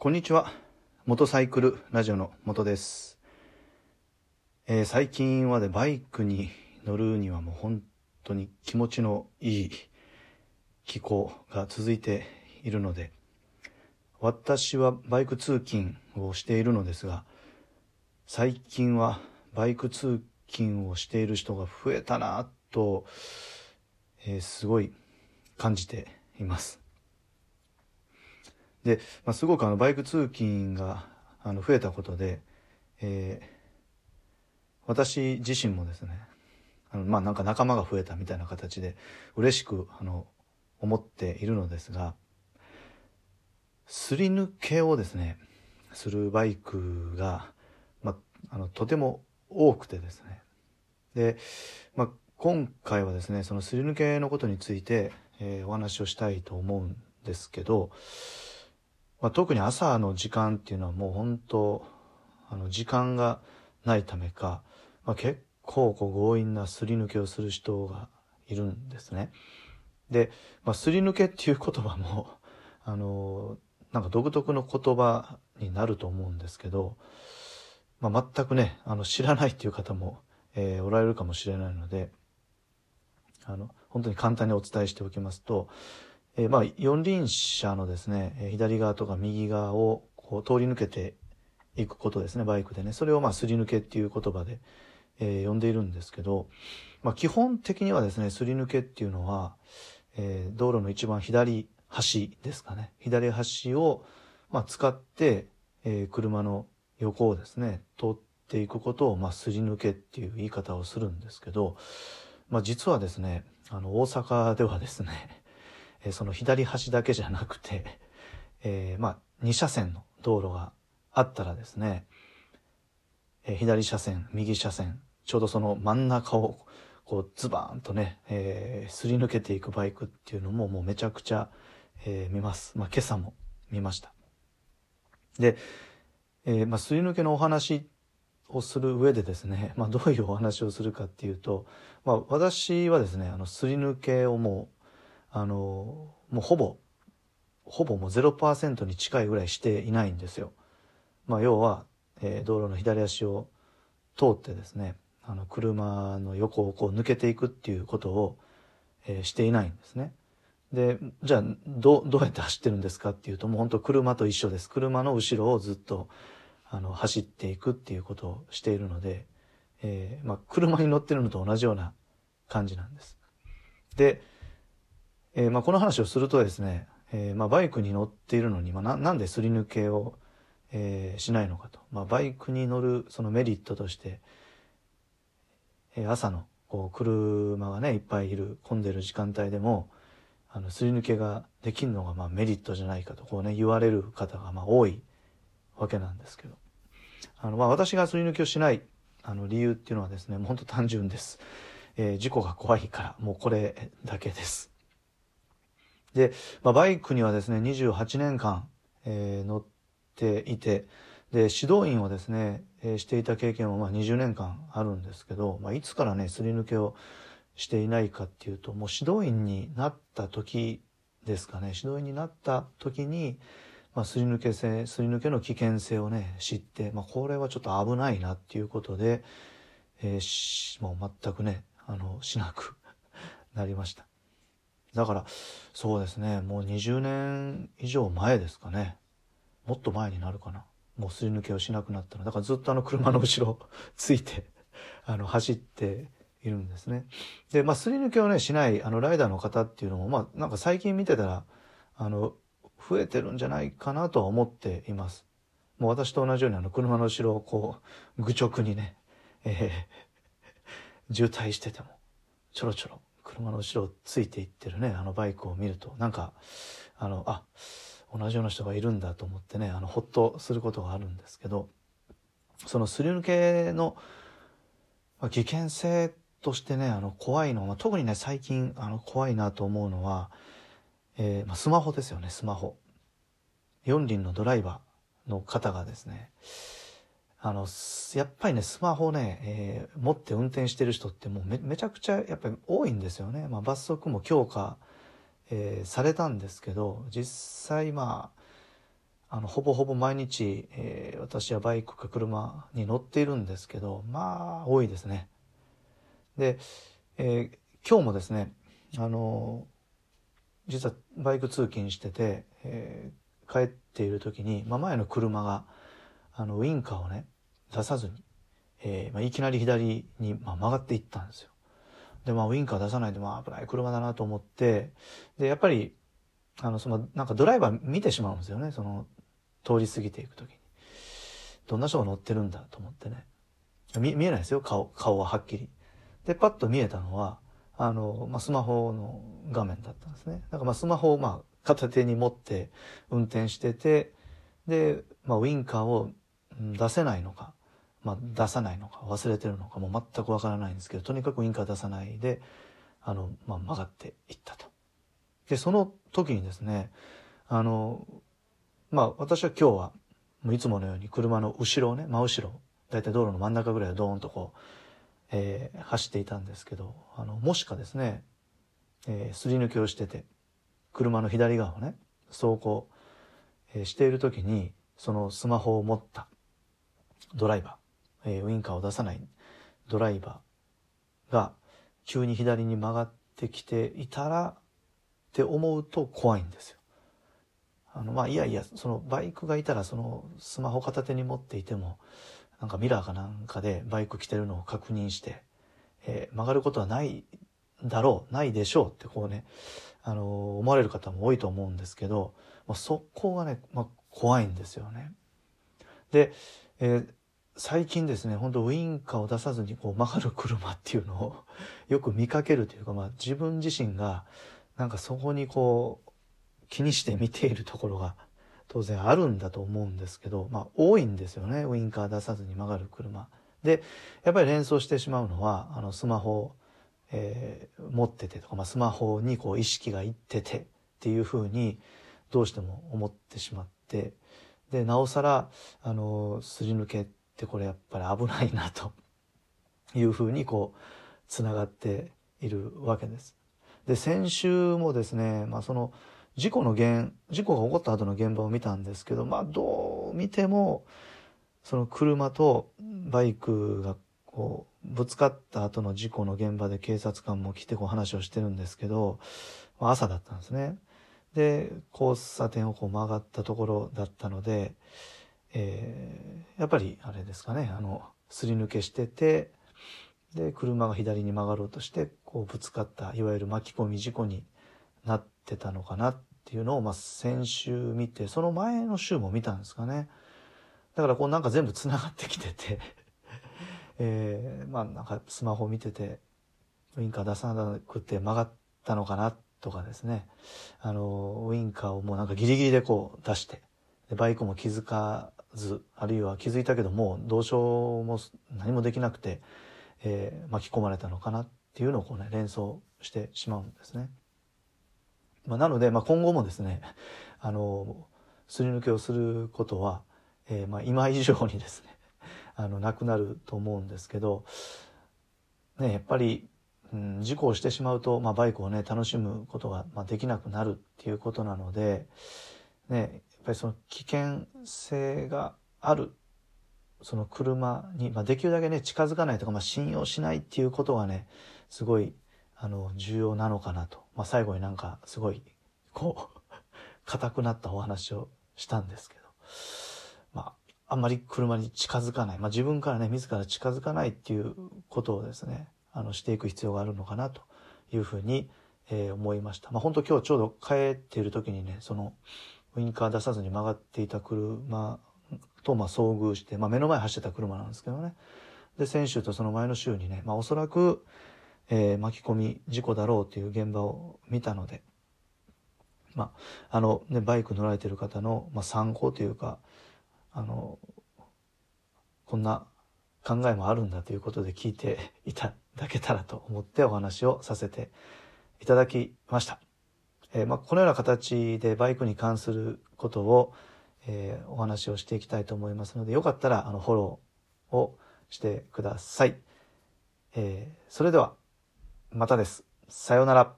こんにちは。モトサイクルラジオの元です。えー最近はね、バイクに乗るにはもう本当に気持ちのいい気候が続いているので、私はバイク通勤をしているのですが、最近はバイク通勤をしている人が増えたなと、えーすごい感じています。で、まあ、すごくあのバイク通勤があの増えたことで、えー私自身もですねあのまあなんか仲間が増えたみたいな形で嬉しくあの思っているのですがすり抜けをですねするバイクが、まあ、あのとても多くてですね。で、まあ、今回はですねそのすり抜けのことについて、えーお話をしたいと思うんですけど、まあ、特に朝の時間っていうのはもう本当あの時間がないためか、まあ、結構こう強引なすり抜けをする人がいるんですね。で、まあ、すり抜けっていう言葉もあのなんか独特の言葉になると思うんですけど、まあ、全くねあの知らないっていう方も、えーおられるかもしれないのであの本当に簡単にお伝えしておきますと、えーまあ四輪車のですね左側とか右側をこう通り抜けていくことですねバイクでね。それをまあすり抜けっていう言葉で、えー呼んでいるんですけど、まあ、基本的にはですねすり抜けっていうのは、えー道路の一番左端ですかね。左端を、まあ、使って、えー車の横をですね通っていくことを、まあ、すり抜けっていう言い方をするんですけど、まあ、実はですねあの大阪ではですね、えその左端だけじゃなくて、えーまあ、2車線の道路があったらですね、えー左車線右車線ちょうどその真ん中をこうズバーンとね、えーすり抜けていくバイクっていうのももうめちゃくちゃ、えー見ます。まあ、今朝も見ました。で、えーまあ、すり抜けのお話をする上でですね、まあ、どういうお話をするかっていうと、まあ、私はですねあのすり抜けをもうあのもうほぼほぼもう0%に近いぐらいしていないんですよ。まあ、要は、えー道路の左足を通ってですねあの車の横をこう抜けていくっていうことを、えーしていないんですね。でじゃあどうどうやって走ってるんですかっていうともう本当車と一緒です車の後ろをずっとあの走っていくっていうことをしているので、えーまあ、車に乗ってるのと同じような感じなんです。で、えーまあ、この話をするとですね、えーまあ、バイクに乗っているのに、まあ、ななんですり抜けを、えーしないのかと、まあ、バイクに乗るそのメリットとして、え朝のこう車がねいっぱいいる混んでる時間帯でもあのすり抜けができるのがまあメリットじゃないかとこうね言われる方がまあ多いわけなんですけど。あのまあ私がすり抜けをしないあの理由っていうのはですねもう本当単純です、えー事故が怖いからもうこれだけです。で、まあ、バイクにはですね28年間、えー乗っていてで指導員をですね、えーしていた経験はまあ20年間あるんですけど、まあ、いつからねすり抜けをしていないかっていうともう指導員になった時ですかね指導員になった時に、まあ、すり抜け性すり抜けの危険性をね知って、まあ、これはちょっと危ないなっていうことで、えーもう全くねあのしなくなりました。だからそうですね。もう20年以上前ですかね。もっと前になるかな。もうすり抜けをしなくなったの。だからずっとあの車の後ろ ついてあの走っているんですね。でまあすり抜けをねしないあのライダーの方っていうのもまあなんか最近見てたらあの増えてるんじゃないかなとは思っています。もう私と同じようにあの車の後ろをこう愚直にね、えー渋滞しててもちょろちょろ車の後ろついていってるねあのバイクを見ると。なんかあのあ同じような人がいるんだと思ってねあのほっとすることがあるんですけどそのすり抜けのま危険性としてねあの怖いのは、特にね最近あの怖いなと思うのは、えーまあ、スマホですよねスマホ。四輪のドライバーの方がですねあのやっぱりねスマホね、えー持って運転してる人ってもうめめちゃくちゃやっぱり多いんですよね、まあ、罰則も強化、えーされたんですけど実際まあのほぼほぼ毎日、えー、私はバイクか車に乗っているんですけどまあ多いですね。で、えー、今日もですねあの実はバイク通勤してて、えー、帰っている時に、まあ、前の車があのウインカーをね出さずに、えーまあ、いきなり左に、まあ、曲がっていったんですよ。でまあウインカー出さないで、まあ、危ない車だなと思ってでやっぱりあのそのなんかドライバー見てしまうんですよね。その通り過ぎていく時に。どんな人が乗ってるんだと思ってね。見見えないですよ。顔顔ははっきり。でパッと見えたのはあの、まあ、スマホの画面だったんですね。だからまスマホをまあ片手に持って運転しててで、まあ、ウインカーを出せないのか、まあ、出さないのか忘れてるのかもう全くわからないんですけどとにかくインカー出さないであの、まあ、曲がっていったと。でその時にですねあのまあ私は今日はもういつものように車の後ろをね真後ろ大体道路の真ん中ぐらいをドーンとこう、えー、走っていたんですけどあのもしかですね、えー、すり抜けをしてて車の左側をね走行、えー、している時にそのスマホを持ったドライバー、えー、ウインカーを出さないドライバーが急に左に曲がってきていたらって思うと怖いんですよ。あのまあいやいやそのバイクがいたらそのスマホ片手に持っていてもなんかミラーかなんかでバイク来てるのを確認して、えー、曲がることはないだろうないでしょうってこうね、あのー、思われる方も多いと思うんですけど、まあ、そこがね、まあ、怖いんですよね。で、えー、最近ですね本当ウインカーを出さずにこう曲がる車っていうのを よく見かけるというか、まあ、自分自身がなんかそこにこう気にして見ているところが当然あるんだと思うんですけど、まあ多いんですよね。ウインカー出さずに曲がる車。で、やっぱり連想してしまうのは、あのスマホ、えー、持っててとか、まあ、スマホにこう意識がいっててっていうふうにどうしても思ってしまって、で、なおさら、あの、すり抜けってこれやっぱり危ないなと いうふうにこう、つながっているわけです。で先週もですね、まあ、その事故の現事故が起こった後の現場を見たんですけど、まあ、どう見てもその車とバイクがこうぶつかった後の事故の現場で警察官も来てこう話をしてるんですけど、朝だったんですね。で交差点をこう曲がったところだったので、えー、やっぱりあれですかねあのすり抜けしててで車が左に曲がろうとしてこうぶつかったいわゆる巻き込み事故になってたのかなっていうのを、まあ、先週見てその前の週も見たんですかね。だからこうなんか全部つながってきてて えー、まあなんかスマホ見ててウインカー出さなくて曲がったのかなってとかですねあのウインカーをもうなんかギリギリでこう出してでバイクも気づかずあるいは気づいたけどもうどうしようも何もできなくてえー、巻き込まれたのかなっていうのをこうね連想してしまうんですね。まあ、なので、まあ、今後もですねあのすり抜けをすることは、えー、まあ今以上にですねあのなくなると思うんですけど、ね、やっぱり、うん、事故をしてしまうと、まあ、バイクをね楽しむことが、まあ、できなくなるっていうことなので、ね、やっぱりその危険性があるその車に、まあ、できるだけね近づかないとか、まあ、信用しないっていうことがねすごいあの重要なのかなと、まあ、最後になんかすごいこう 硬くなったお話をしたんですけど、まあ、あんまり車に近づかない、まあ、自分からね自ら近づかないっていうことをですねあのしていく必要があるのかなというふうに、えー、思いました。まあ、本当今日ちょうど帰っている時にねそのウインカー出さずに曲がっていた車とま遭遇して、まあ、目の前走ってた車なんですけどねで先週とその前の週にね、まあ、おそらく、えー、巻き込み事故だろうという現場を見たので、まああのね、バイク乗られてる方の、ま、参考というかあのこんな考えもあるんだということで聞いていただけたらと思ってお話をさせていただきました。えーまあ、このような形でバイクに関することを、えー、お話をしていきたいと思いますので、よかったら、あの、フォローをしてください。えー、それでは、またです。さようなら。